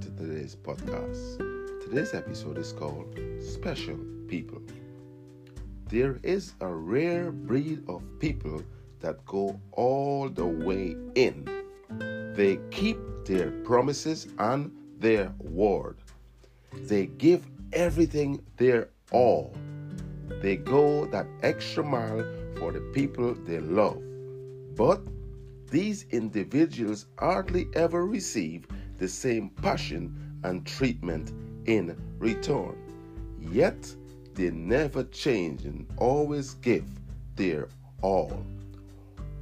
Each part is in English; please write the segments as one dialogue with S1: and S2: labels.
S1: today's podcast. Today's episode is called Special People. There is a rare breed of people that go all the way in. They keep their promises and their word. They give everything their all. They go that extra mile for the people they love. But these individuals hardly ever receive the same passion and treatment in return. Yet they never change and always give their all,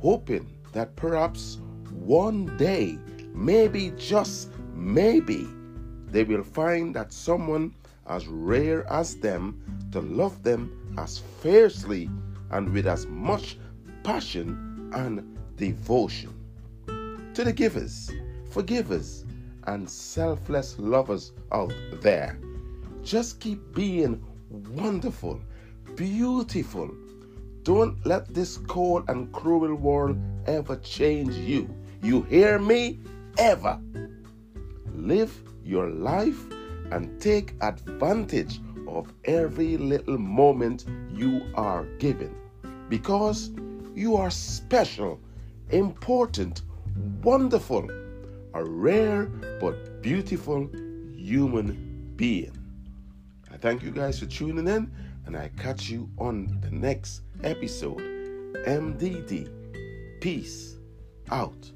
S1: hoping that perhaps one day, maybe just maybe, they will find that someone as rare as them to love them as fiercely and with as much passion and devotion. To the givers, forgivers, and selfless lovers out there, just keep being wonderful, beautiful. Don't let this cold and cruel world ever change you. You hear me? Ever. Live your life and take advantage of every little moment you are given because you are special, important, wonderful, a rare but beautiful human being. I thank you guys for tuning in and I catch you on the next episode. MDD. Peace out.